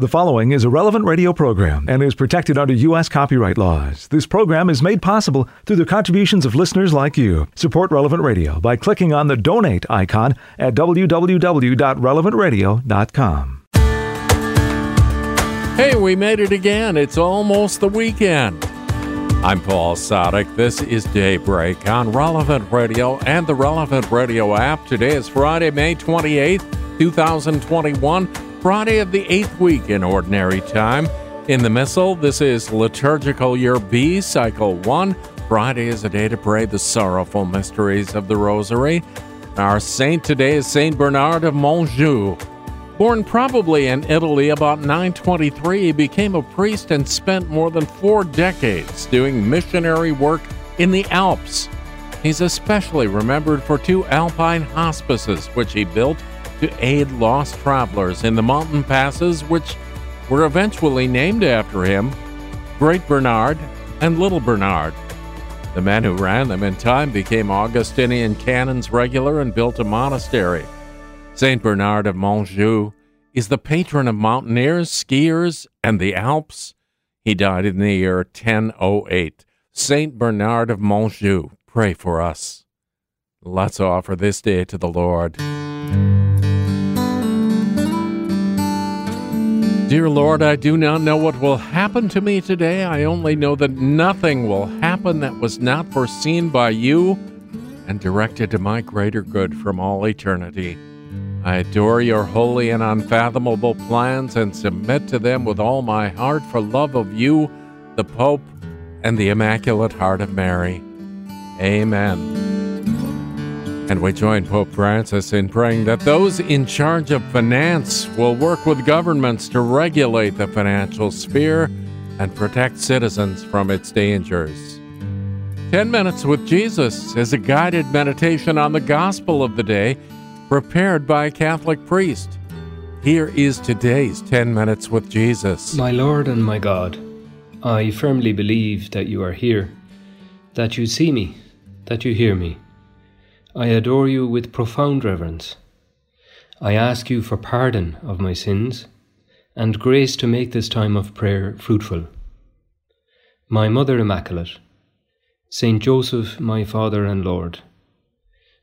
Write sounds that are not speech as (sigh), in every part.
The following is a relevant radio program and is protected under U.S. copyright laws. This program is made possible through the contributions of listeners like you. Support Relevant Radio by clicking on the donate icon at www.relevantradio.com. Hey, we made it again. It's almost the weekend. I'm Paul Sadek. This is Daybreak on Relevant Radio and the Relevant Radio app. Today is Friday, May 28th, 2021. Friday of the eighth week in Ordinary Time. In the Missal, this is Liturgical Year B, Cycle 1. Friday is a day to pray the sorrowful mysteries of the Rosary. Our saint today is Saint Bernard of Montjoux. Born probably in Italy about 923, he became a priest and spent more than four decades doing missionary work in the Alps. He's especially remembered for two alpine hospices, which he built to aid lost travelers in the mountain passes, which were eventually named after him Great Bernard and Little Bernard. The men who ran them in time became Augustinian canons regular and built a monastery. St. Bernard of Montjoux is the patron of mountaineers, skiers, and the Alps. He died in the year 1008. St. Bernard of Montjoux, pray for us. Let's offer this day to the Lord. Dear Lord, I do not know what will happen to me today. I only know that nothing will happen that was not foreseen by you and directed to my greater good from all eternity. I adore your holy and unfathomable plans and submit to them with all my heart for love of you, the Pope, and the Immaculate Heart of Mary. Amen. And we join Pope Francis in praying that those in charge of finance will work with governments to regulate the financial sphere and protect citizens from its dangers. 10 Minutes with Jesus is a guided meditation on the gospel of the day prepared by a Catholic priest. Here is today's 10 Minutes with Jesus. My Lord and my God, I firmly believe that you are here, that you see me, that you hear me. I adore you with profound reverence. I ask you for pardon of my sins and grace to make this time of prayer fruitful. My Mother Immaculate, Saint Joseph, my Father and Lord,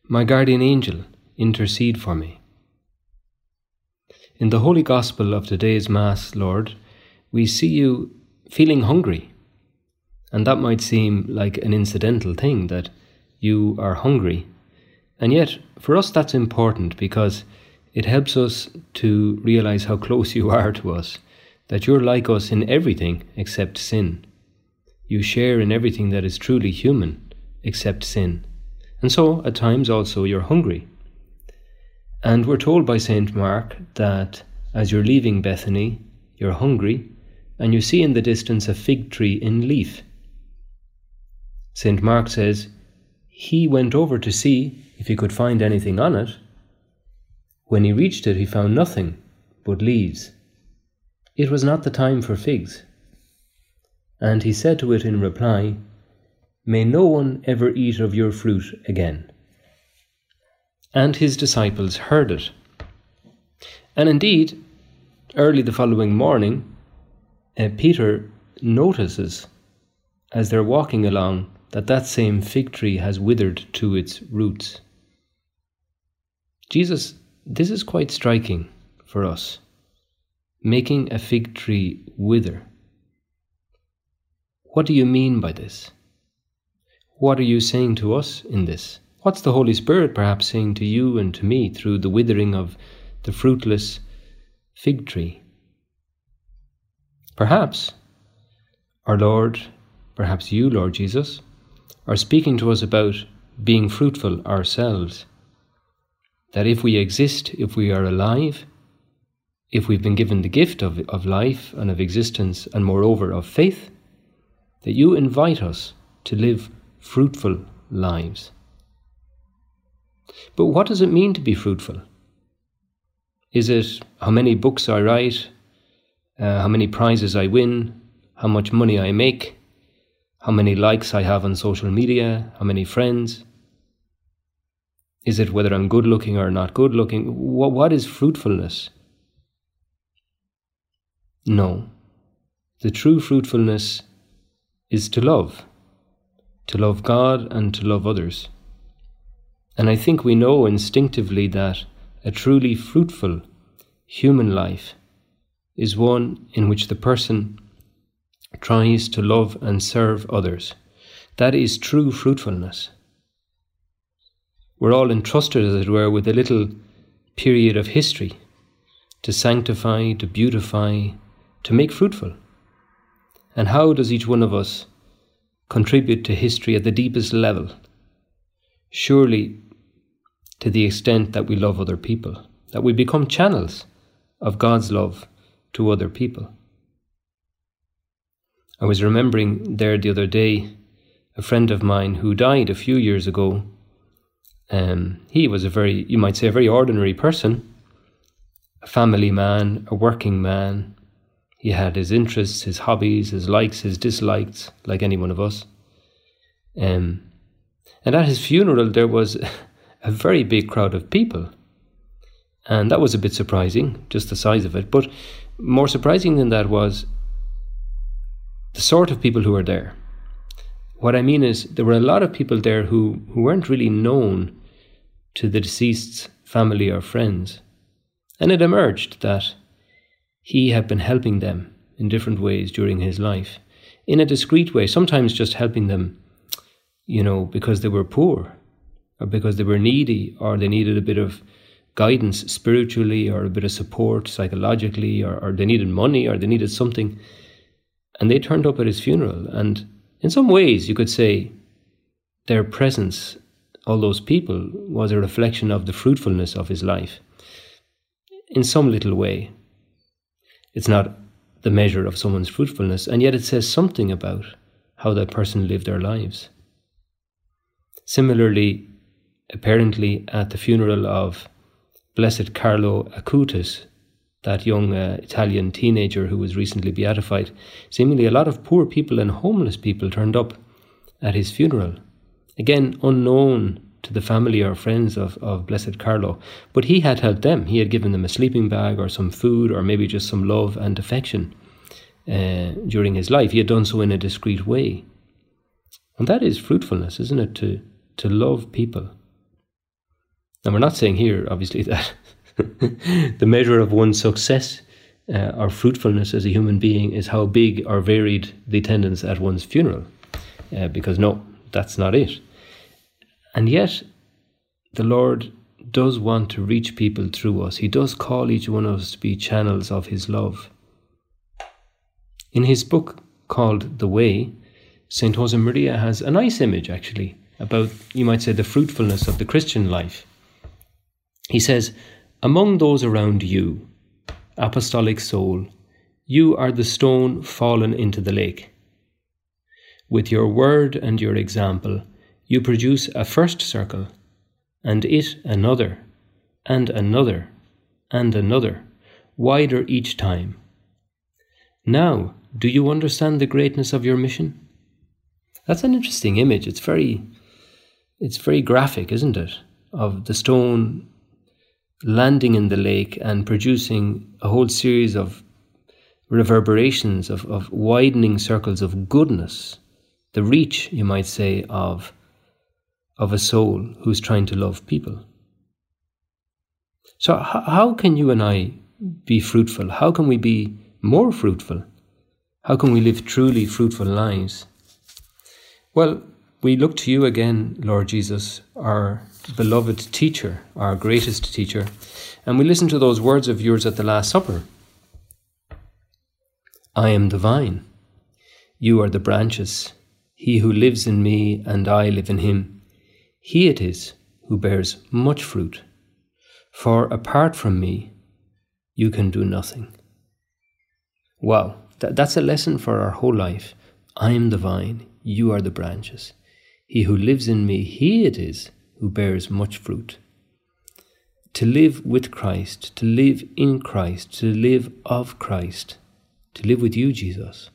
my guardian angel, intercede for me. In the Holy Gospel of today's Mass, Lord, we see you feeling hungry. And that might seem like an incidental thing that you are hungry and yet, for us, that's important because it helps us to realize how close you (laughs) are to us, that you're like us in everything except sin. You share in everything that is truly human except sin. And so, at times, also, you're hungry. And we're told by St. Mark that as you're leaving Bethany, you're hungry, and you see in the distance a fig tree in leaf. St. Mark says, He went over to see if he could find anything on it. When he reached it, he found nothing but leaves. It was not the time for figs. And he said to it in reply, May no one ever eat of your fruit again. And his disciples heard it. And indeed, early the following morning, uh, Peter notices as they're walking along that that same fig tree has withered to its roots. Jesus, this is quite striking for us. Making a fig tree wither. What do you mean by this? What are you saying to us in this? What's the Holy Spirit perhaps saying to you and to me through the withering of the fruitless fig tree? Perhaps our Lord, perhaps you, Lord Jesus, are speaking to us about being fruitful ourselves that if we exist, if we are alive, if we've been given the gift of, of life and of existence, and moreover of faith, that you invite us to live fruitful lives. But what does it mean to be fruitful? Is it how many books I write, uh, how many prizes I win, how much money I make, how many likes I have on social media, how many friends? Is it whether I'm good looking or not good looking? What, what is fruitfulness? No. The true fruitfulness is to love, to love God and to love others. And I think we know instinctively that a truly fruitful human life is one in which the person tries to love and serve others. That is true fruitfulness. We're all entrusted, as it were, with a little period of history to sanctify, to beautify, to make fruitful. And how does each one of us contribute to history at the deepest level? Surely to the extent that we love other people, that we become channels of God's love to other people. I was remembering there the other day a friend of mine who died a few years ago. Um, he was a very, you might say, a very ordinary person, a family man, a working man. He had his interests, his hobbies, his likes, his dislikes, like any one of us. Um, and at his funeral, there was (laughs) a very big crowd of people. And that was a bit surprising, just the size of it. But more surprising than that was the sort of people who were there. What I mean is, there were a lot of people there who, who weren't really known to the deceased's family or friends. And it emerged that he had been helping them in different ways during his life, in a discreet way, sometimes just helping them, you know, because they were poor, or because they were needy, or they needed a bit of guidance spiritually or a bit of support psychologically or, or they needed money or they needed something. And they turned up at his funeral. And in some ways, you could say their presence, all those people, was a reflection of the fruitfulness of his life. In some little way. It's not the measure of someone's fruitfulness, and yet it says something about how that person lived their lives. Similarly, apparently, at the funeral of Blessed Carlo Acutis, that young uh, Italian teenager who was recently beatified, seemingly a lot of poor people and homeless people turned up at his funeral. Again, unknown to the family or friends of, of Blessed Carlo, but he had helped them. He had given them a sleeping bag or some food or maybe just some love and affection uh, during his life. He had done so in a discreet way. And that is fruitfulness, isn't it? To, to love people and we're not saying here, obviously, (laughs) that (laughs) the measure of one's success uh, or fruitfulness as a human being is how big or varied the attendance at one's funeral. Uh, because no, that's not it. And yet, the Lord does want to reach people through us. He does call each one of us to be channels of His love. In his book called The Way, St. Josemaria has a nice image, actually, about, you might say, the fruitfulness of the Christian life. He says, Among those around you, apostolic soul, you are the stone fallen into the lake. With your word and your example, you produce a first circle, and it another, and another, and another, wider each time. Now, do you understand the greatness of your mission? That's an interesting image. It's very, it's very graphic, isn't it? Of the stone landing in the lake and producing a whole series of reverberations of, of widening circles of goodness, the reach, you might say, of, of a soul who's trying to love people. So, h- how can you and I be fruitful? How can we be more fruitful? How can we live truly fruitful lives? Well, we look to you again, Lord Jesus, our beloved teacher, our greatest teacher, and we listen to those words of yours at the Last Supper. I am the vine, you are the branches. He who lives in me and I live in him, he it is who bears much fruit. For apart from me, you can do nothing. Wow, that, that's a lesson for our whole life. I am the vine, you are the branches. He who lives in me, he it is who bears much fruit. To live with Christ, to live in Christ, to live of Christ, to live with you, Jesus.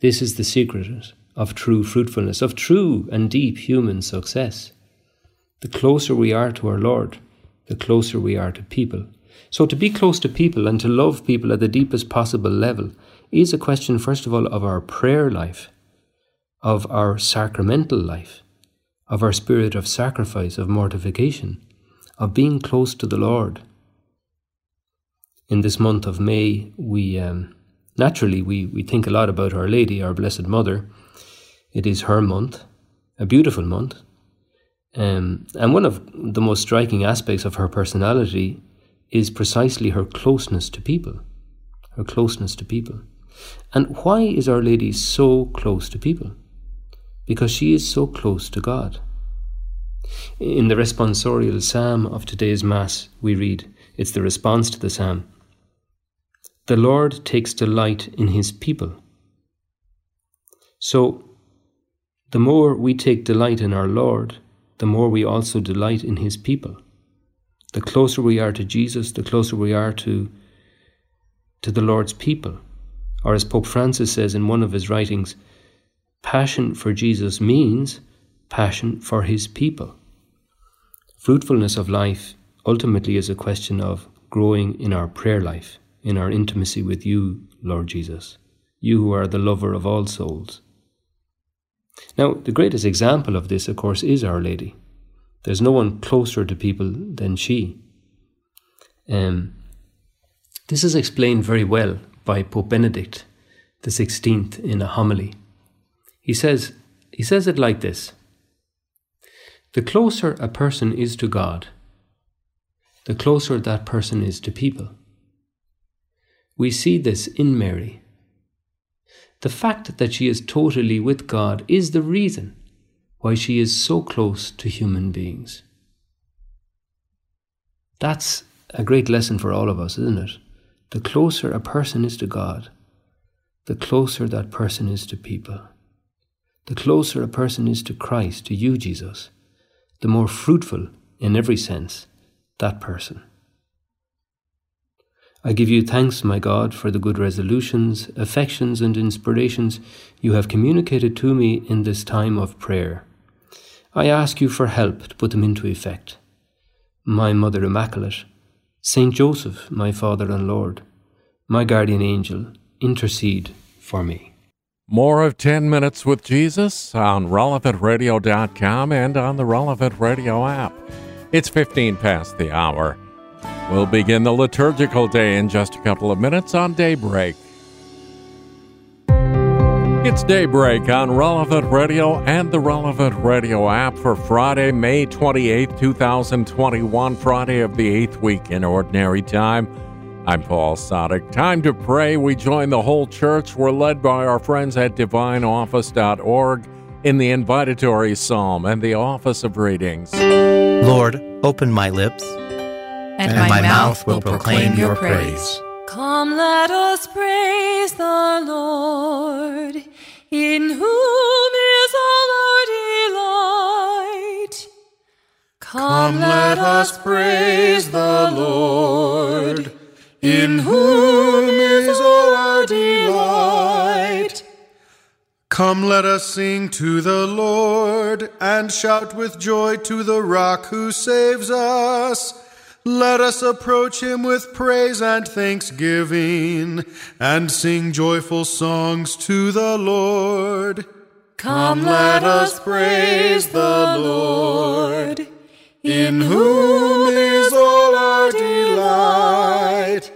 This is the secret of true fruitfulness, of true and deep human success. The closer we are to our Lord, the closer we are to people. So, to be close to people and to love people at the deepest possible level is a question, first of all, of our prayer life, of our sacramental life, of our spirit of sacrifice, of mortification, of being close to the Lord. In this month of May, we um, naturally we, we think a lot about Our Lady, our Blessed Mother. It is her month, a beautiful month. Um, and one of the most striking aspects of her personality is precisely her closeness to people. Her closeness to people. And why is Our Lady so close to people? Because she is so close to God. In the responsorial psalm of today's Mass, we read, it's the response to the psalm The Lord takes delight in his people. So, the more we take delight in our Lord, the more we also delight in his people. The closer we are to Jesus, the closer we are to, to the Lord's people. Or as Pope Francis says in one of his writings, passion for Jesus means passion for his people. Fruitfulness of life ultimately is a question of growing in our prayer life, in our intimacy with you, Lord Jesus, you who are the lover of all souls. Now, the greatest example of this, of course, is Our Lady. There's no one closer to people than she. Um, this is explained very well by Pope Benedict the Sixteenth in a homily. He says, he says it like this The closer a person is to God, the closer that person is to people. We see this in Mary. The fact that she is totally with God is the reason why she is so close to human beings. That's a great lesson for all of us, isn't it? The closer a person is to God, the closer that person is to people. The closer a person is to Christ, to you, Jesus, the more fruitful, in every sense, that person. I give you thanks, my God, for the good resolutions, affections, and inspirations you have communicated to me in this time of prayer. I ask you for help to put them into effect. My Mother Immaculate, Saint Joseph, my Father and Lord, my guardian angel, intercede for me. More of 10 Minutes with Jesus on relevantradio.com and on the Relevant Radio app. It's 15 past the hour. We'll begin the liturgical day in just a couple of minutes on Daybreak. It's Daybreak on Relevant Radio and the Relevant Radio app for Friday, May 28, 2021, Friday of the 8th week in Ordinary Time. I'm Paul Sadek. Time to pray. We join the whole church. We're led by our friends at divineoffice.org in the invitatory psalm and the office of readings. Lord, open my lips, and, and my, mouth will proclaim your praise. Come, let us praise the Lord, in whom is all our delight. Come, let us praise the Lord, in whom is all our delight. Come, let us sing to the Lord, and shout with joy to the rock who saves us. Let us approach him with praise and thanksgiving, and sing joyful songs to the Lord. Come, let us praise the Lord, in whom is all our delight.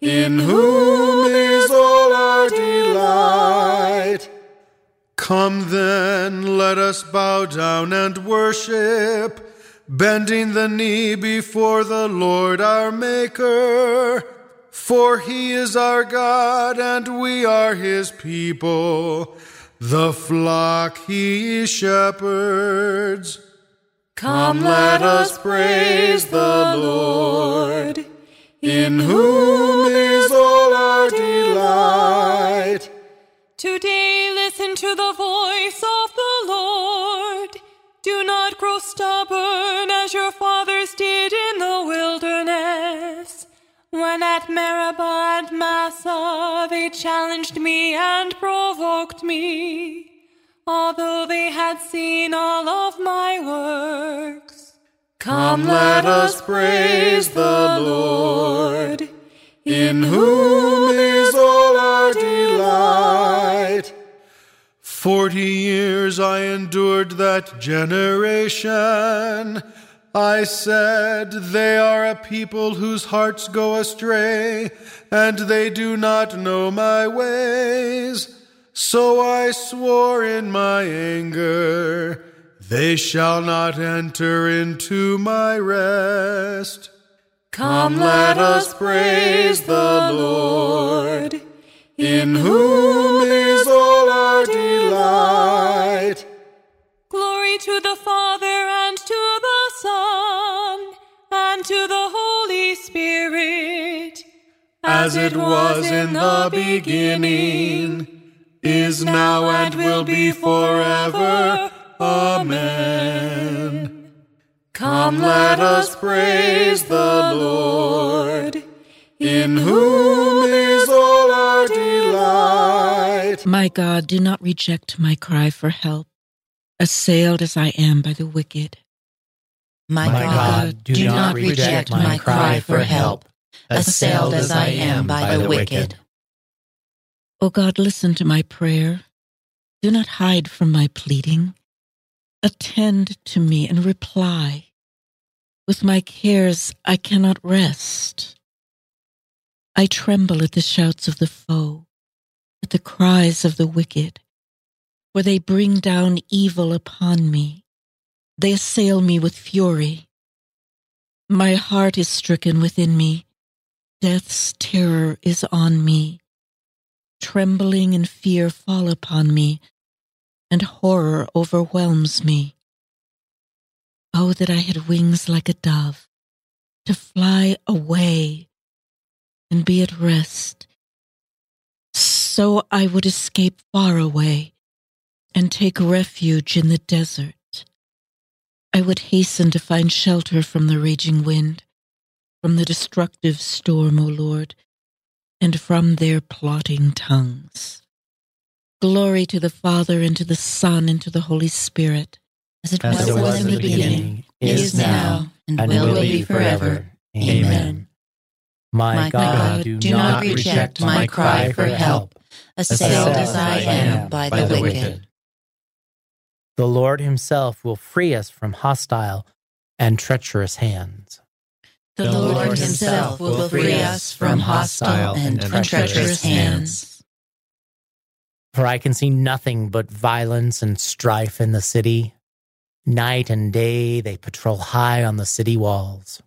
in whom is all our delight. Come then, let us bow down and worship bending the knee before the Lord our Maker. For he is our God, and we are his people, the flock he shepherds. Come, let us praise the Lord, in whom is all our delight. Today listen to the voice of the Lord. Do not grow stubborn as your fathers did in the wilderness. When at Meribah and Massah they challenged me and provoked me, although they had seen all of my works. Come, let us praise the Lord, in whom is all our delight. Forty years I endured that generation. I said, They are a people whose hearts go astray, and they do not know my ways. So I swore in my anger, They shall not enter into my rest. Come, let us praise the Lord, in whom is all our delight. Glory to the Father and to the Son and to the Holy Spirit, as it was in the beginning, is now, and will be forever. Amen. Come, let us praise the Lord, in whom is all our delight. My God, do not reject my cry for help, assailed as I am by the wicked. My, God, do, not reject my cry for help, assailed as I am by the wicked. O God, listen to my prayer. Do not hide from my pleading. Attend to me and reply. With my cares, I cannot rest. I tremble at the shouts of the foe, at the cries of the wicked, for they bring down evil upon me. They assail me with fury. My heart is stricken within me. Death's terror is on me. Trembling and fear fall upon me, and horror overwhelms me. Oh, that I had wings like a dove, to fly away and be at rest. So I would escape far away and take refuge in the desert. I would hasten to find shelter from the raging wind, from the destructive storm, O Lord, and from their plotting tongues. Glory to the Father, and to the Son, and to the Holy Spirit, As it was, in the beginning, is now, and will be forever. Amen. My God, do not reject my cry for help, Assailed as I am by the wicked. The Lord Himself will free us from hostile and treacherous hands. The Lord Himself will free us from hostile and treacherous hands. For I can see nothing but violence and strife in the city. Night and day they patrol high on the city walls.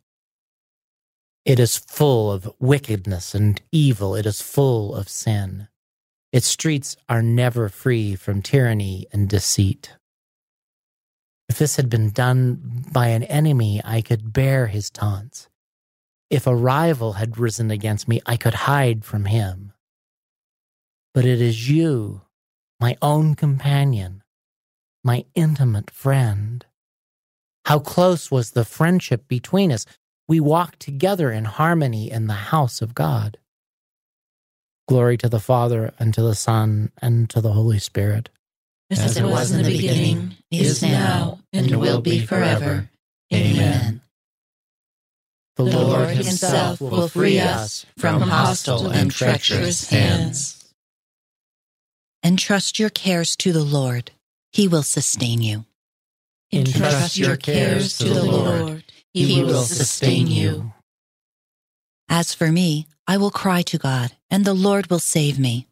It is full of wickedness and evil. It is full of sin. Its streets are never free from tyranny and deceit. If this had been done by an enemy, I could bear his taunts. If a rival had risen against me, I could hide from him. But it is you, my own companion, my intimate friend. How close was the friendship between us? We walked together in harmony in the house of God. Glory to the Father, and to the Son, and to the Holy Spirit. As it was in the beginning, is now, and will be forever. Amen. The The Lord Himself will free us from hostile and treacherous hands. Entrust your cares to the Lord. He will sustain you. Entrust your cares to the Lord. He will sustain you. As for me, I will cry to God, and the Lord will save me.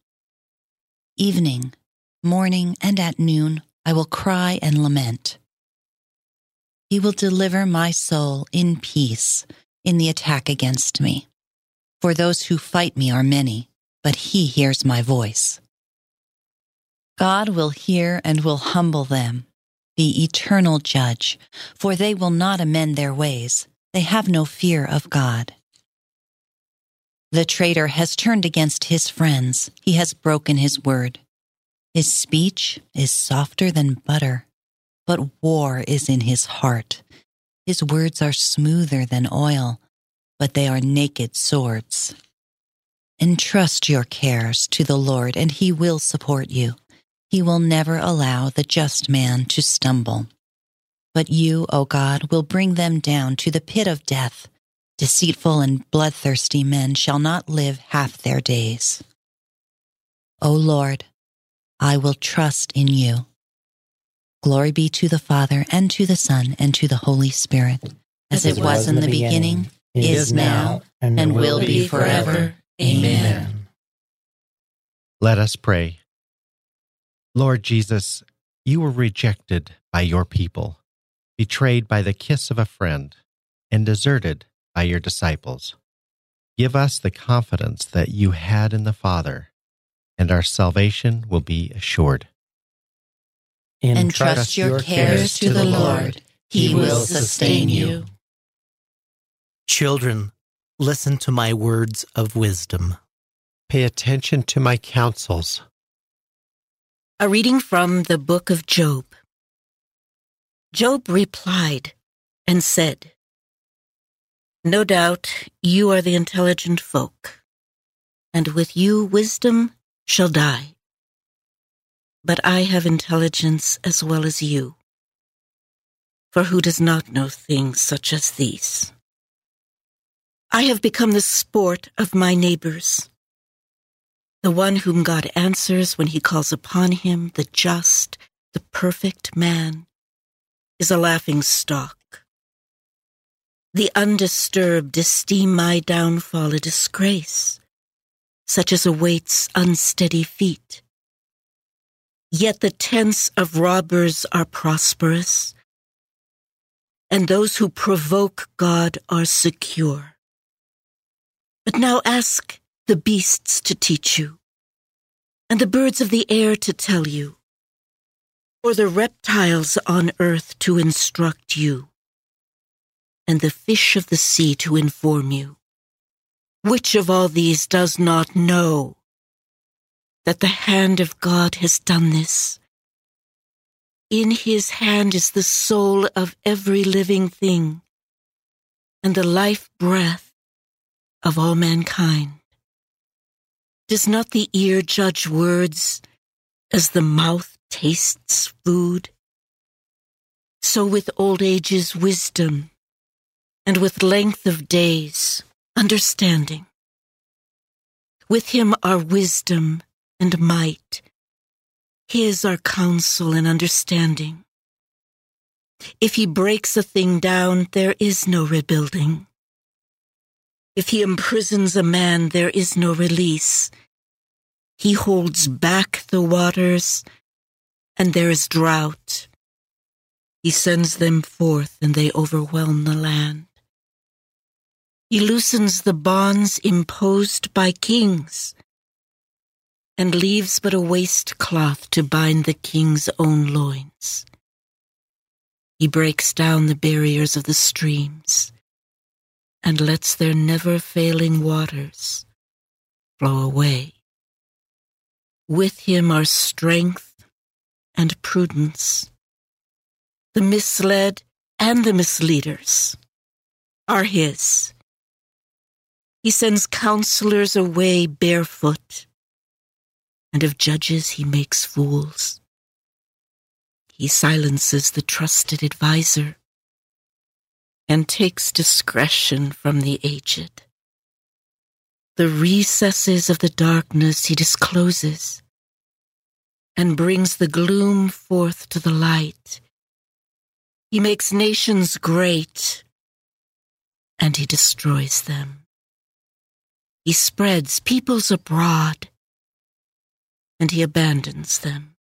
Evening, morning, and at noon, I will cry and lament. He will deliver my soul in peace in the attack against me. For those who fight me are many, but he hears my voice. God will hear and will humble them the eternal judge, for they will not amend their ways. They have no fear of God. The traitor has turned against his friends. He has broken his word. His speech is softer than butter, but war is in his heart. His words are smoother than oil, but they are naked swords. Entrust your cares to the Lord, and he will support you. He will never allow the just man to stumble. But you, O God, will bring them down to the pit of death. Deceitful and bloodthirsty men shall not live half their days. O Lord, I will trust in you. Glory be to the Father, and to the Son, and to the Holy Spirit, as, it was in the beginning, is now, and will be forever. Amen. Let us pray. Lord Jesus, you were rejected by your people, betrayed by the kiss of a friend, and deserted by your disciples. Give us the confidence that you had in the Father, and our salvation will be assured. Entrust your cares to the Lord, he will sustain you. Children, listen to my words of wisdom. Pay attention to my counsels. A reading from the book of Job. Job replied and said, No doubt you are the intelligent folk, and with you wisdom shall die. But I have intelligence as well as you. For who does not know things such as these? I have become the sport of my neighbors the one whom God answers when he calls upon him, the just, the perfect man, is a laughing stock. The undisturbed esteem my downfall a disgrace, such as awaits unsteady feet. Yet the tents of robbers are prosperous, and those who provoke God are secure. But now ask the beasts to teach you, and the birds of the air to tell you, or the reptiles on earth to instruct you, and the fish of the sea to inform you. Which of all these does not know that the hand of God has done this? In his hand is the soul of every living thing and the life breath of all mankind. Does not the ear judge words as the mouth tastes food? So with old age's wisdom, and with length of days, understanding. With him are wisdom and might. His are counsel and understanding. If he breaks a thing down, there is no rebuilding. If he imprisons a man, there is no release. He holds back the waters, and there is drought. He sends them forth, and they overwhelm the land. He loosens the bonds imposed by kings, and leaves but a waste cloth to bind the king's own loins. He breaks down the barriers of the streams and lets their never failing waters flow away. With him are strength and prudence. The misled and the misleaders are his. He sends counselors away barefoot, and of judges he makes fools. He silences the trusted adviser and takes discretion from the aged. The recesses of the darkness he discloses and brings the gloom forth to the light. He makes nations great and he destroys them. He spreads peoples abroad and he abandons them.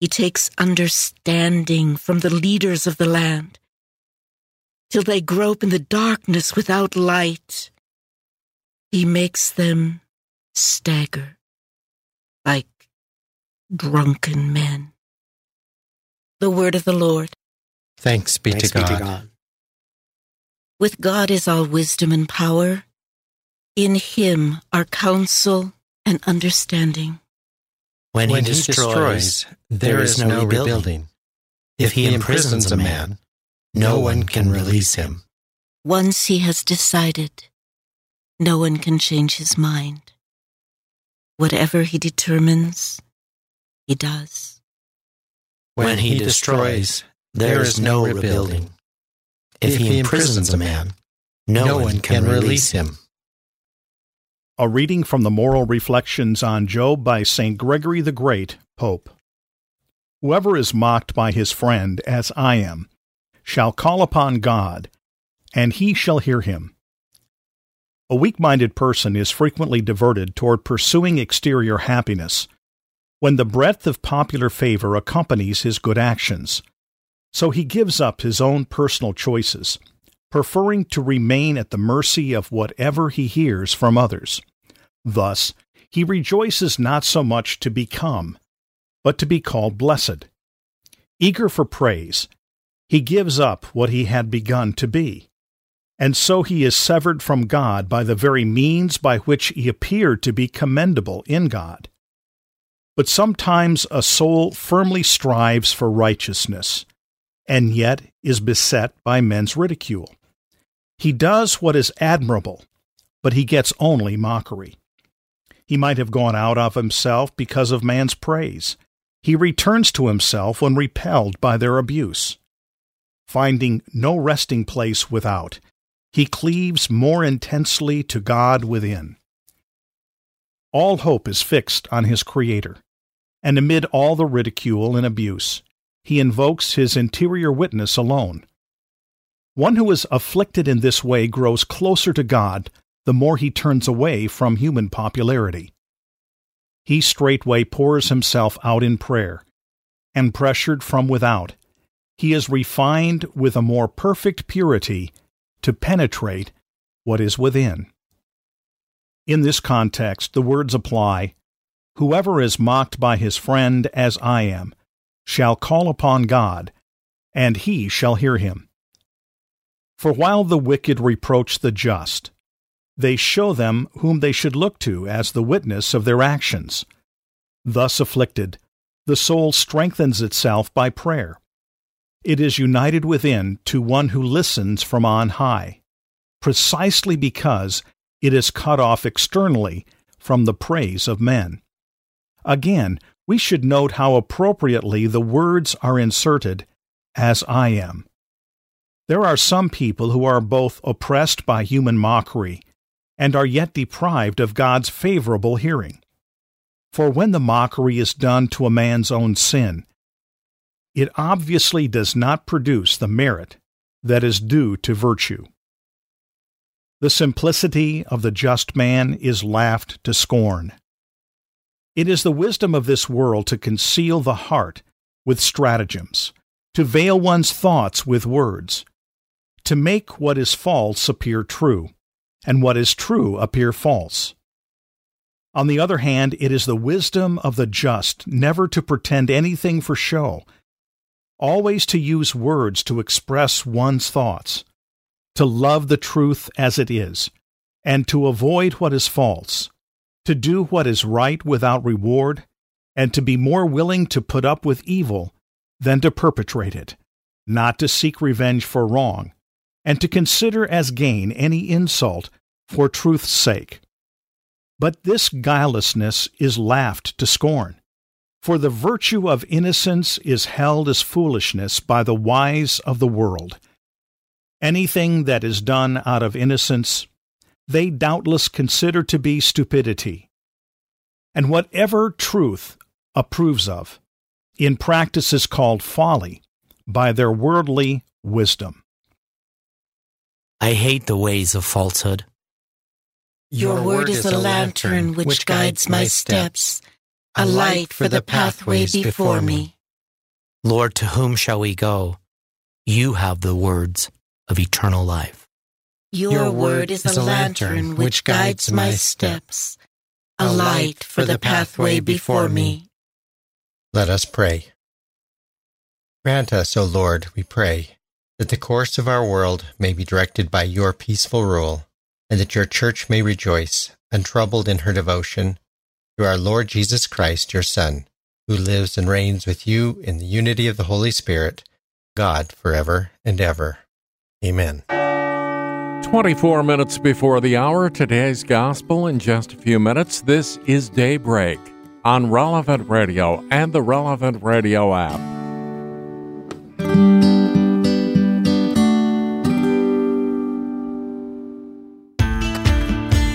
He takes understanding from the leaders of the land till they grope in the darkness without light. He makes them stagger like drunken men. The word of the Lord. Thanks be, Thanks to, God. be to God. With God is all wisdom and power. In him are counsel and understanding. When, When he destroys, there is no rebuilding. If he imprisons a man, no one can release him. Once he has decided, no one can change his mind. Whatever he determines, he does. When he destroys, there is no rebuilding. If he imprisons a man, no one can release him. A reading from the Moral Reflections on Job by St. Gregory the Great, Pope. Whoever is mocked by his friend, as I am, shall call upon God, and he shall hear him. A weak minded person is frequently diverted toward pursuing exterior happiness when the breadth of popular favor accompanies his good actions. So he gives up his own personal choices, preferring to remain at the mercy of whatever he hears from others. Thus, he rejoices not so much to become, but to be called blessed. Eager for praise, he gives up what he had begun to be, and so he is severed from God by the very means by which he appeared to be commendable in God. But sometimes a soul firmly strives for righteousness, and yet is beset by men's ridicule. He does what is admirable, but he gets only mockery. He might have gone out of himself because of man's praise. He returns to himself when repelled by their abuse. Finding no resting place without, he cleaves more intensely to God within. All hope is fixed on his Creator, and amid all the ridicule and abuse, he invokes his interior witness alone. One who is afflicted in this way grows closer to God the more he turns away from human popularity. He straightway pours himself out in prayer, and pressured from without, he is refined with a more perfect purity to penetrate what is within. In this context, the words apply Whoever is mocked by his friend as I am shall call upon God, and he shall hear him. For while the wicked reproach the just, they show them whom they should look to as the witness of their actions. Thus afflicted, the soul strengthens itself by prayer. It is united within to one who listens from on high, precisely because it is cut off externally from the praise of men. Again, we should note how appropriately the words are inserted, as I am. There are some people who are both oppressed by human mockery and are yet deprived of God's favorable hearing. For when the mockery is done to a man's own sin, it obviously does not produce the merit that is due to virtue. The simplicity of the just man is laughed to scorn. It is the wisdom of this world to conceal the heart with stratagems, to veil one's thoughts with words, to make what is false appear true, and what is true appear false. On the other hand, it is the wisdom of the just never to pretend anything for show, always to use words to express one's thoughts, to love the truth as it is, and to avoid what is false, to do what is right without reward, and to be more willing to put up with evil than to perpetrate it, not to seek revenge for wrong, and to consider as gain any insult for truth's sake. But this guilelessness is laughed to scorn. For the virtue of innocence is held as foolishness by the wise of the world. Anything that is done out of innocence, they doubtless consider to be stupidity. And whatever truth approves of, in practice is called folly by their worldly wisdom. I hate the ways of falsehood. Your word is a lantern which guides my steps, a light for the pathways before me. Lord, to whom shall we go? You have the words of eternal life. Your word is a lantern which guides my steps, a light for the pathway before me. Let us pray. Grant us, O Lord, we pray, that the course of our world may be directed by your peaceful rule, and that your church may rejoice, untroubled in her devotion, through our Lord Jesus Christ, your Son, who lives and reigns with you in the unity of the Holy Spirit, God, forever and ever. Amen. 24 minutes before the hour, today's gospel in just a few minutes. This is Daybreak on Relevant Radio and the Relevant Radio app.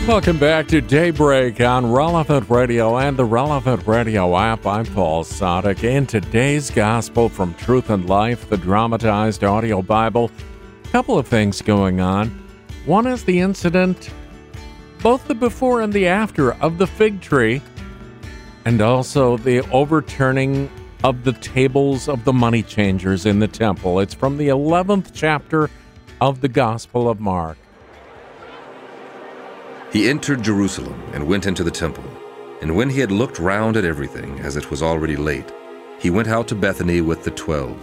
Welcome back to Daybreak on Relevant Radio and the Relevant Radio app. I'm Paul Sadek. In today's Gospel from Truth and Life, the dramatized audio Bible, a couple of things going on. One is the incident, both the before and the after, of the fig tree, and also the overturning of the tables of the money changers in the temple. It's from the 11th chapter of the Gospel of Mark. He entered Jerusalem and went into the temple. And when he had looked round at everything, as it was already late, he went out to Bethany with the twelve.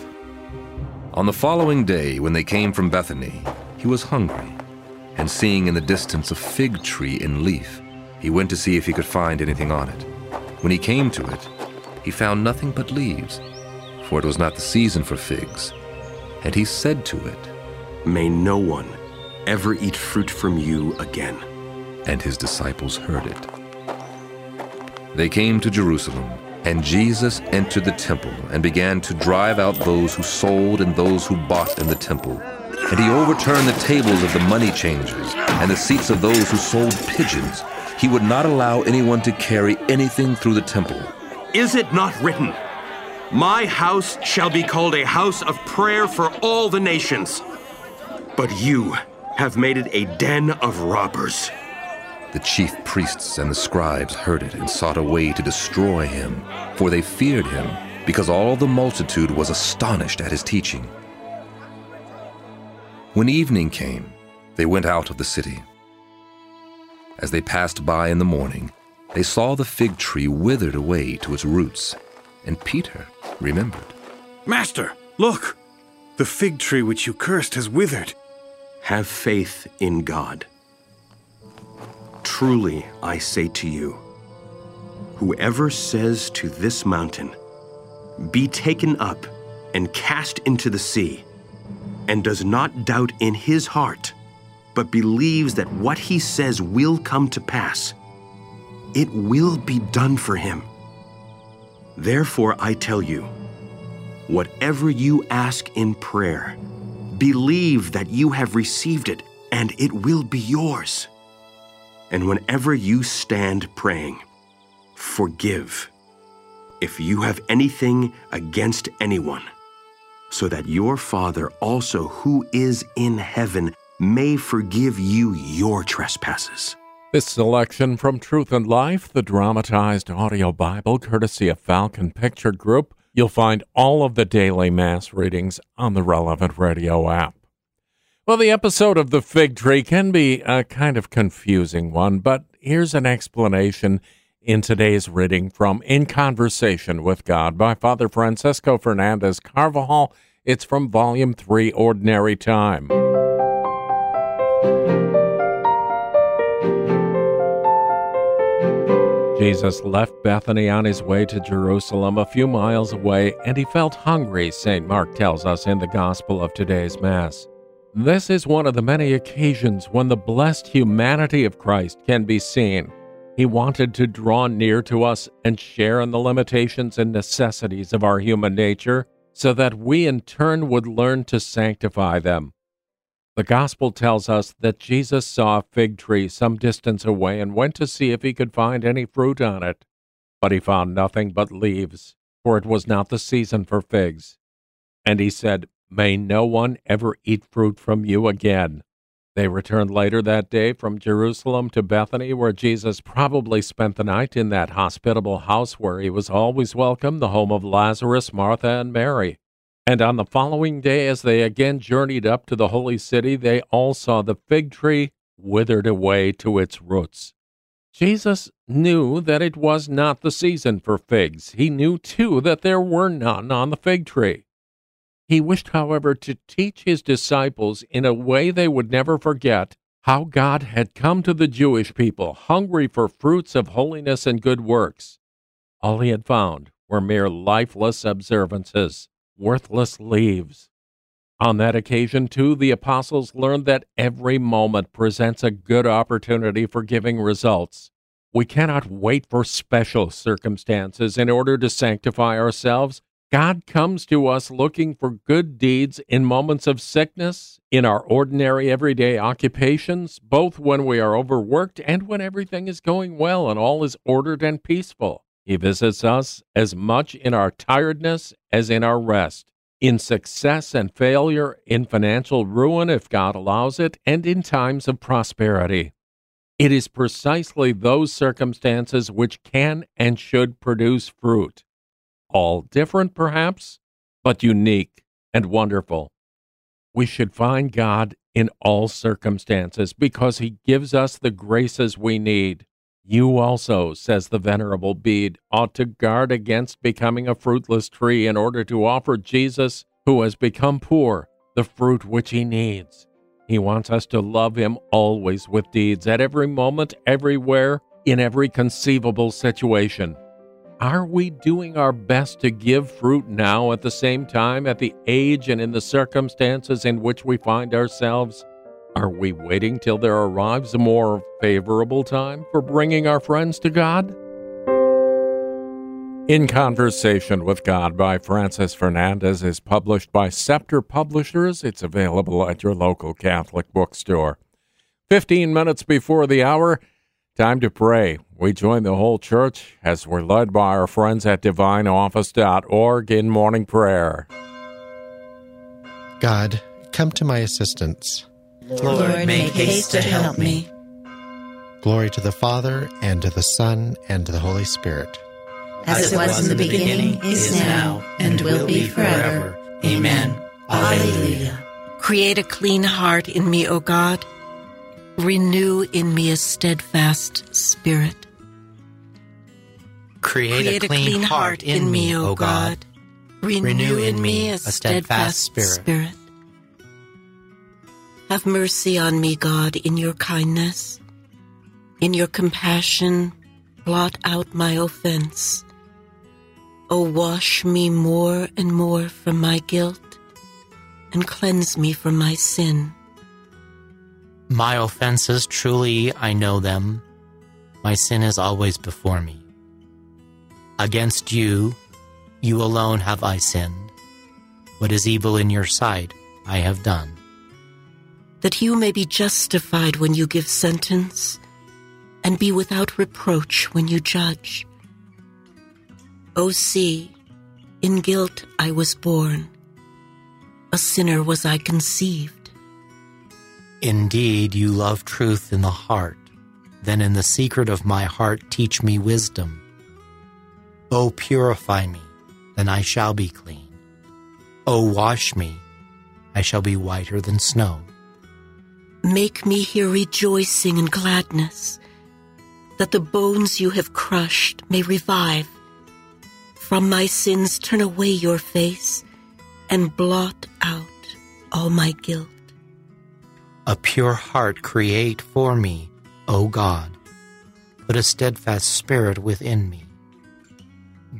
On the following day, when they came from Bethany, he was hungry. And seeing in the distance a fig tree in leaf, he went to see if he could find anything on it. When he came to it, he found nothing but leaves, for it was not the season for figs. And he said to it, May no one ever eat fruit from you again and his disciples heard it. They came to Jerusalem, and Jesus entered the temple and began to drive out those who sold and those who bought in the temple. And he overturned the tables of the money changers and the seats of those who sold pigeons. He would not allow anyone to carry anything through the temple. Is it not written, My house shall be called a house of prayer for all the nations? But you have made it a den of robbers. The chief priests and the scribes heard it and sought a way to destroy him, for they feared him, because all the multitude was astonished at his teaching. When evening came, they went out of the city. As they passed by in the morning, they saw the fig tree withered away to its roots, and Peter remembered. Master, look! The fig tree which you cursed has withered. Have faith in God. Truly, I say to you, whoever says to this mountain, Be taken up and cast into the sea, and does not doubt in his heart, but believes that what he says will come to pass, it will be done for him. Therefore, I tell you, whatever you ask in prayer, believe that you have received it, and it will be yours. And whenever you stand praying, forgive if you have anything against anyone, so that your Father also, who is in heaven, may forgive you your trespasses. This selection from Truth and Life, the dramatized audio Bible, courtesy of Falcon Picture Group. You'll find all of the daily Mass readings on the relevant radio app. Well, the episode of the fig tree can be a kind of confusing one, but here's an explanation in today's reading from In Conversation with God by Father Francisco Fernandez Carvajal. It's from Volume 3, Ordinary Time. Jesus left Bethany on his way to Jerusalem a few miles away, and he felt hungry, St. Mark tells us in the Gospel of today's Mass. This is one of the many occasions when the blessed humanity of Christ can be seen. He wanted to draw near to us and share in the limitations and necessities of our human nature so that we in turn would learn to sanctify them. The Gospel tells us that Jesus saw a fig tree some distance away and went to see if he could find any fruit on it. But he found nothing but leaves, for it was not the season for figs. And he said, May no one ever eat fruit from you again. They returned later that day from Jerusalem to Bethany, where Jesus probably spent the night in that hospitable house where he was always welcome, the home of Lazarus, Martha, and Mary. And on the following day, as they again journeyed up to the holy city, they all saw the fig tree withered away to its roots. Jesus knew that it was not the season for figs. He knew, too, that there were none on the fig tree. He wished, however, to teach his disciples in a way they would never forget how God had come to the Jewish people hungry for fruits of holiness and good works. All he had found were mere lifeless observances, worthless leaves. On that occasion, too, the apostles learned that every moment presents a good opportunity for giving results. We cannot wait for special circumstances in order to sanctify ourselves. God comes to us looking for good deeds in moments of sickness, in our ordinary everyday occupations, both when we are overworked and when everything is going well and all is ordered and peaceful. He visits us as much in our tiredness as in our rest, in success and failure, in financial ruin if God allows it, and in times of prosperity. It is precisely those circumstances which can and should produce fruit. All different, perhaps, but unique and wonderful. We should find God in all circumstances because He gives us the graces we need. You also, says the Venerable Bede, ought to guard against becoming a fruitless tree in order to offer Jesus, who has become poor, the fruit which he needs. He wants us to love him always with deeds, at every moment, everywhere, in every conceivable situation. Are we doing our best to give fruit now at the same time, at the age and in the circumstances in which we find ourselves? Are we waiting till there arrives a more favorable time for bringing our friends to God? In Conversation with God by Francis Fernandez is published by Scepter Publishers. It's available at your local Catholic bookstore. 15 minutes before the hour, time to pray. We join the whole church as we're led by our friends at divineoffice.org in morning prayer. God, come to my assistance. Lord, make haste to help me. Glory to the Father, and to the Son, and to the Holy Spirit. As it was in the beginning, is now, and will be forever. Amen. Alleluia. Create a clean heart in me, O God. Renew in me a steadfast spirit. Create, Create a, clean heart in me, O God. Renew, in me a steadfast spirit. Have mercy on me, God, in your kindness. In your compassion, blot out my offense. O wash me more and more from my guilt, and cleanse me from my sin. My offenses, truly I know them. My sin is always before me. Against you, you alone have I sinned. What is evil in your sight, I have done. That you may be justified when you give sentence, and be without reproach when you judge. O see, in guilt I was born, a sinner was I conceived. Indeed, you love truth in the heart. Then in the secret of my heart, teach me wisdom. O purify me, then I shall be clean. O wash me, I shall be whiter than snow. Make me hear rejoicing and gladness, that the bones you have crushed may revive. From my sins turn away your face, and blot out all my guilt. A pure heart create for me, O God. Put a steadfast spirit within me.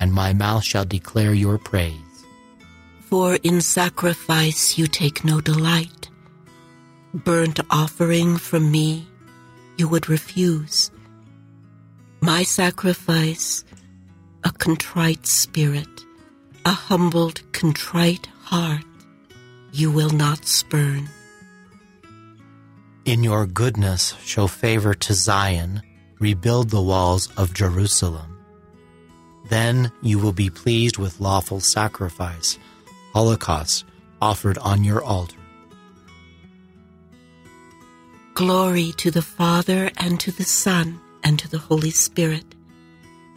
and my mouth shall declare your praise. For in sacrifice you take no delight. Burnt offering from me you would refuse. My sacrifice, a contrite spirit, a humbled, contrite heart, you will not spurn. In your goodness, show favor to Zion, rebuild the walls of Jerusalem. Then you will be pleased with lawful sacrifice, holocaust offered on your altar. Glory to the Father, and to the Son, and to the Holy Spirit.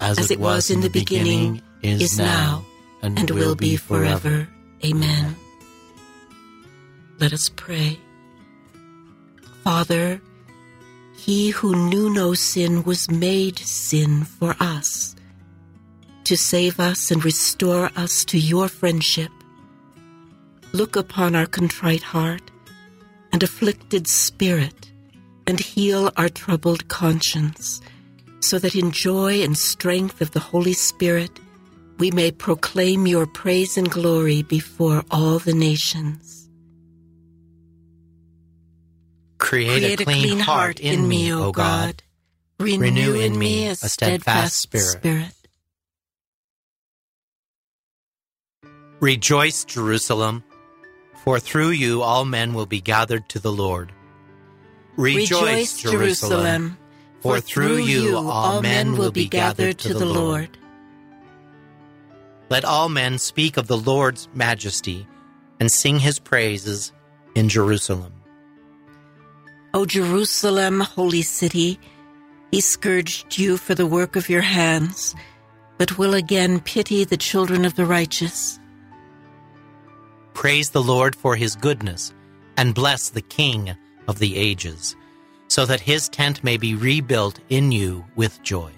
As, it, was, in the beginning, is now, and, will be forever. Amen. Let us pray. Father, he who knew no sin was made sin for us, to save us and restore us to your friendship. Look upon our contrite heart and afflicted spirit, and heal our troubled conscience, so that in joy and strength of the Holy Spirit we may proclaim your praise and glory before all the nations. Create, Create a, clean heart in me, O God. Renew, in me a steadfast spirit. Rejoice, Jerusalem, for through you all men will be gathered to the Lord. Rejoice, Jerusalem, for through you all men will be gathered to the Lord. Let all men speak of the Lord's majesty and sing his praises in Jerusalem. O Jerusalem, holy city, he scourged you for the work of your hands, but will again pity the children of the righteous. Praise the Lord for his goodness, and bless the King of the ages, so that his tent may be rebuilt in you with joy.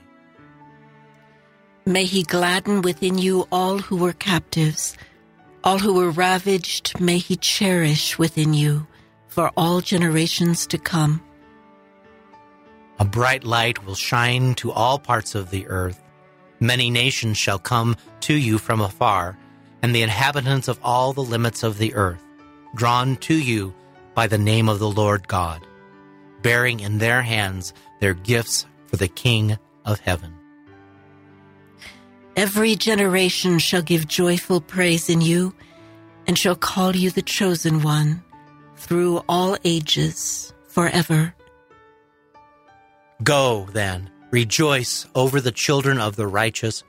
May he gladden within you all who were captives, all who were ravaged, may he cherish within you for all generations to come. A bright light will shine to all parts of the earth. Many nations shall come to you from afar, and the inhabitants of all the limits of the earth, drawn to you by the name of the Lord God, bearing in their hands their gifts for the King of heaven. Every generation shall give joyful praise in you, and shall call you the chosen one through all ages, forever. Go, then, rejoice over the children of the righteous,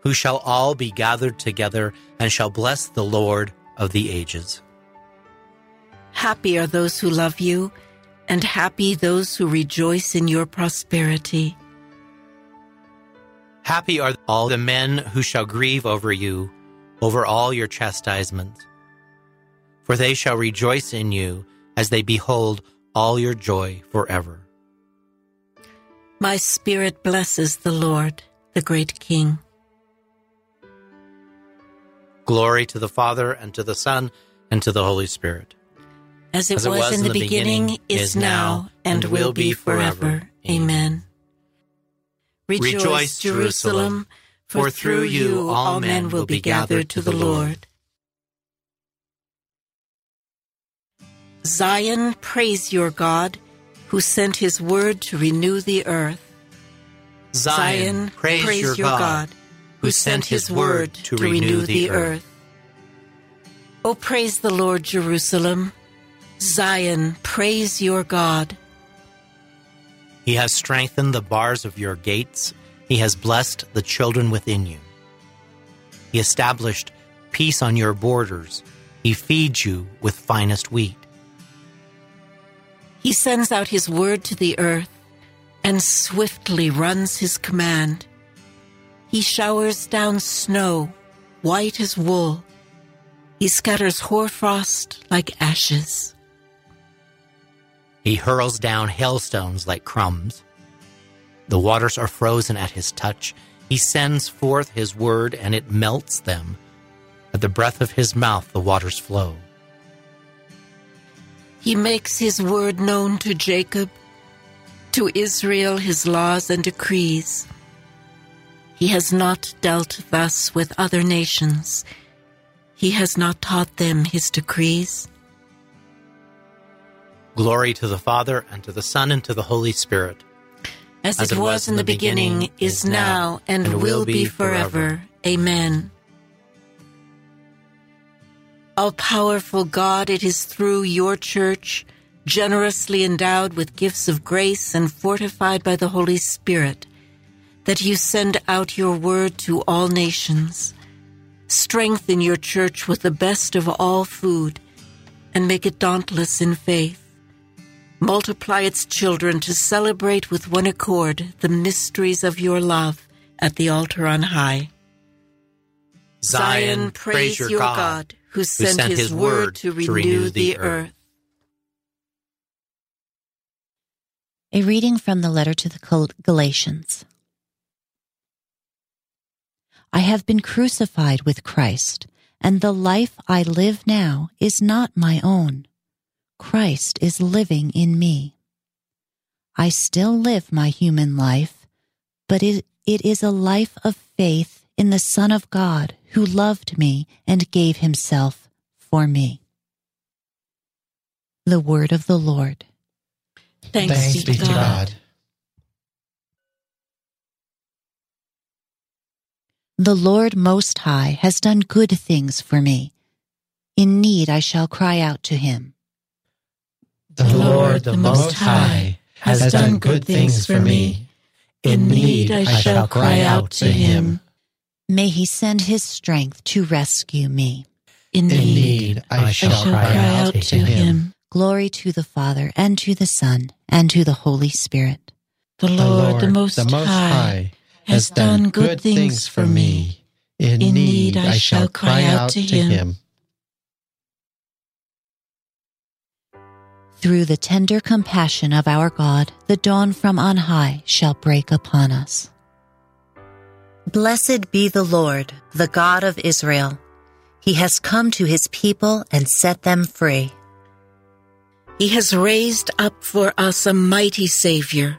who shall all be gathered together and shall bless the Lord of the ages. Happy are those who love you, and happy those who rejoice in your prosperity. Happy are all the men who shall grieve over you, over all your chastisements for they shall rejoice in you as they behold all your joy forever. My spirit blesses the Lord, the great King. Glory to the Father, and to the Son, and to the Holy Spirit. As it, As it was, was, in the, the beginning, beginning, is now, and, and will be forever. Amen. Rejoice, Jerusalem, for through you all men will be gathered to the Lord. Zion, praise your God, who sent his word to renew the earth. Zion, praise, praise your, your God, God, who sent his word to, to renew the earth. Oh, praise the Lord, Jerusalem. Zion, praise your God. He has strengthened the bars of your gates. He has blessed the children within you. He established peace on your borders. He feeds you with finest wheat. He sends out his word to the earth and swiftly runs his command. He showers down snow, white as wool. He scatters hoarfrost like ashes. He hurls down hailstones like crumbs. The waters are frozen at his touch. He sends forth his word, and it melts them. At the breath of his mouth, the waters flow. He makes his word known to Jacob, to Israel his laws and decrees. He has not dealt thus with other nations. He has not taught them his decrees. Glory to the Father, and to the Son, and to the Holy Spirit. As, As it, was, was in the beginning, beginning is now, and, and will be forever. forever. Amen. All powerful God, it is through your church, generously endowed with gifts of grace and fortified by the Holy Spirit, that you send out your word to all nations, Strengthen your church with the best of all food and make it dauntless in faith. Multiply its children to celebrate with one accord the mysteries of your love at the altar on high. Zion, praise your God, who sent his word to renew the earth. A reading from the letter to the Galatians. I have been crucified with Christ, and the life I live now is not my own. Christ is living in me. I still live my human life, but it, it is a life of faith in the Son of God who loved me and gave himself for me. The word of the Lord. Thanks, Thanks be to God. The Lord Most High has done good things for me. In need I shall cry out to him. The Lord, the Most High, has done good things for me. In need I shall cry out to him. May he send his strength to rescue me. In In need need I I shall shall cry out to him. him. Glory to the Father, and to the Son, and to the Holy Spirit. The The Lord, the Most, the Most High, High, has done good things for me. In, need I shall cry out to him. Through the tender compassion of our God, the dawn from on high shall break upon us. Blessed be the Lord, the God of Israel. He has come to his people and set them free. He has raised up for us a mighty Savior,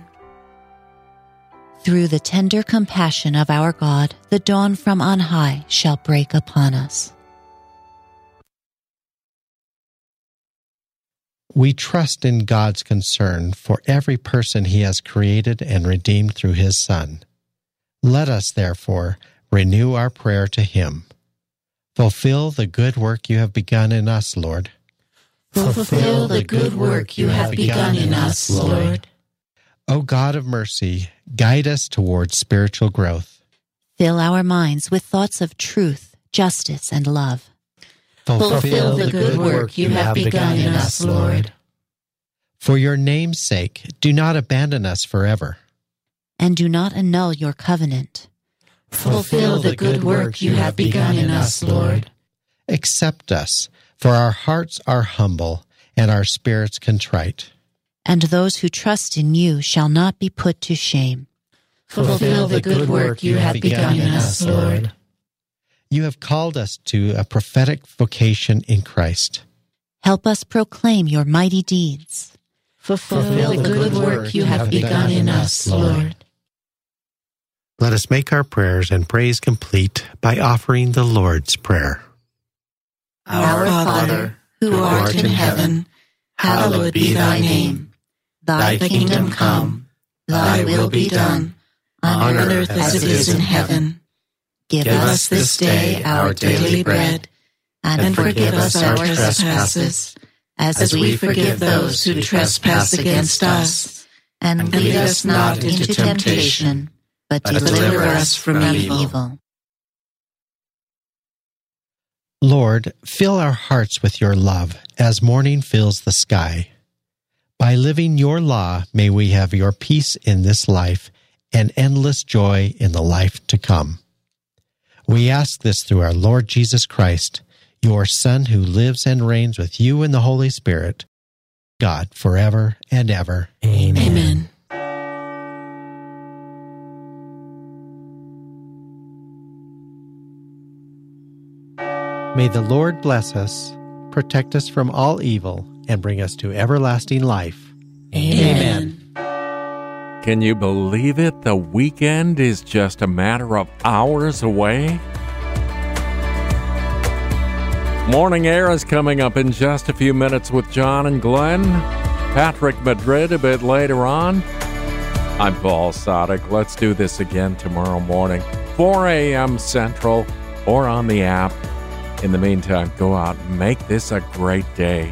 Through the tender compassion of our God, the dawn from on high shall break upon us. We trust in God's concern for every person he has created and redeemed through his Son. Let us, therefore, renew our prayer to him. Fulfill the good work you have begun in us, Lord. Fulfill the good work you have begun in us, Lord. O God of mercy, guide us towards spiritual growth. Fill our minds with thoughts of truth, justice, and love. Fulfill the good work you have begun in us, Lord. For your name's sake, do not abandon us forever. And do not annul your covenant. Fulfill the good work you have begun in us, Lord. Accept us, for our hearts are humble and our spirits contrite. And those who trust in you shall not be put to shame. Fulfill the good work you have begun in us, Lord. You have called us to a prophetic vocation in Christ. Help us proclaim your mighty deeds. Fulfill the good work you have begun in us, Lord. Let us make our prayers and praise complete by offering the Lord's Prayer. Our Father, who art in heaven, hallowed be thy name. Thy kingdom come, thy will be done, on earth as it is in heaven. Give us this day our daily bread, and forgive us our trespasses, as we forgive those who trespass against us. And lead us not into temptation, but deliver us from evil. Lord, fill our hearts with your love as morning fills the sky. By living your law, may we have your peace in this life and endless joy in the life to come. We ask this through our Lord Jesus Christ, your Son, who lives and reigns with you in the Holy Spirit, God, forever and ever. Amen. Amen. May the Lord bless us, protect us from all evil, and bring us to everlasting life. Amen. Can you believe it? The weekend is just a matter of hours away. Morning Air is coming up in just a few minutes with John and Glenn. Patrick Madrid a bit later on. I'm Paul Sadek. Let's do this again tomorrow morning, 4 a.m. Central, or on the app. In the meantime, go out and make this a great day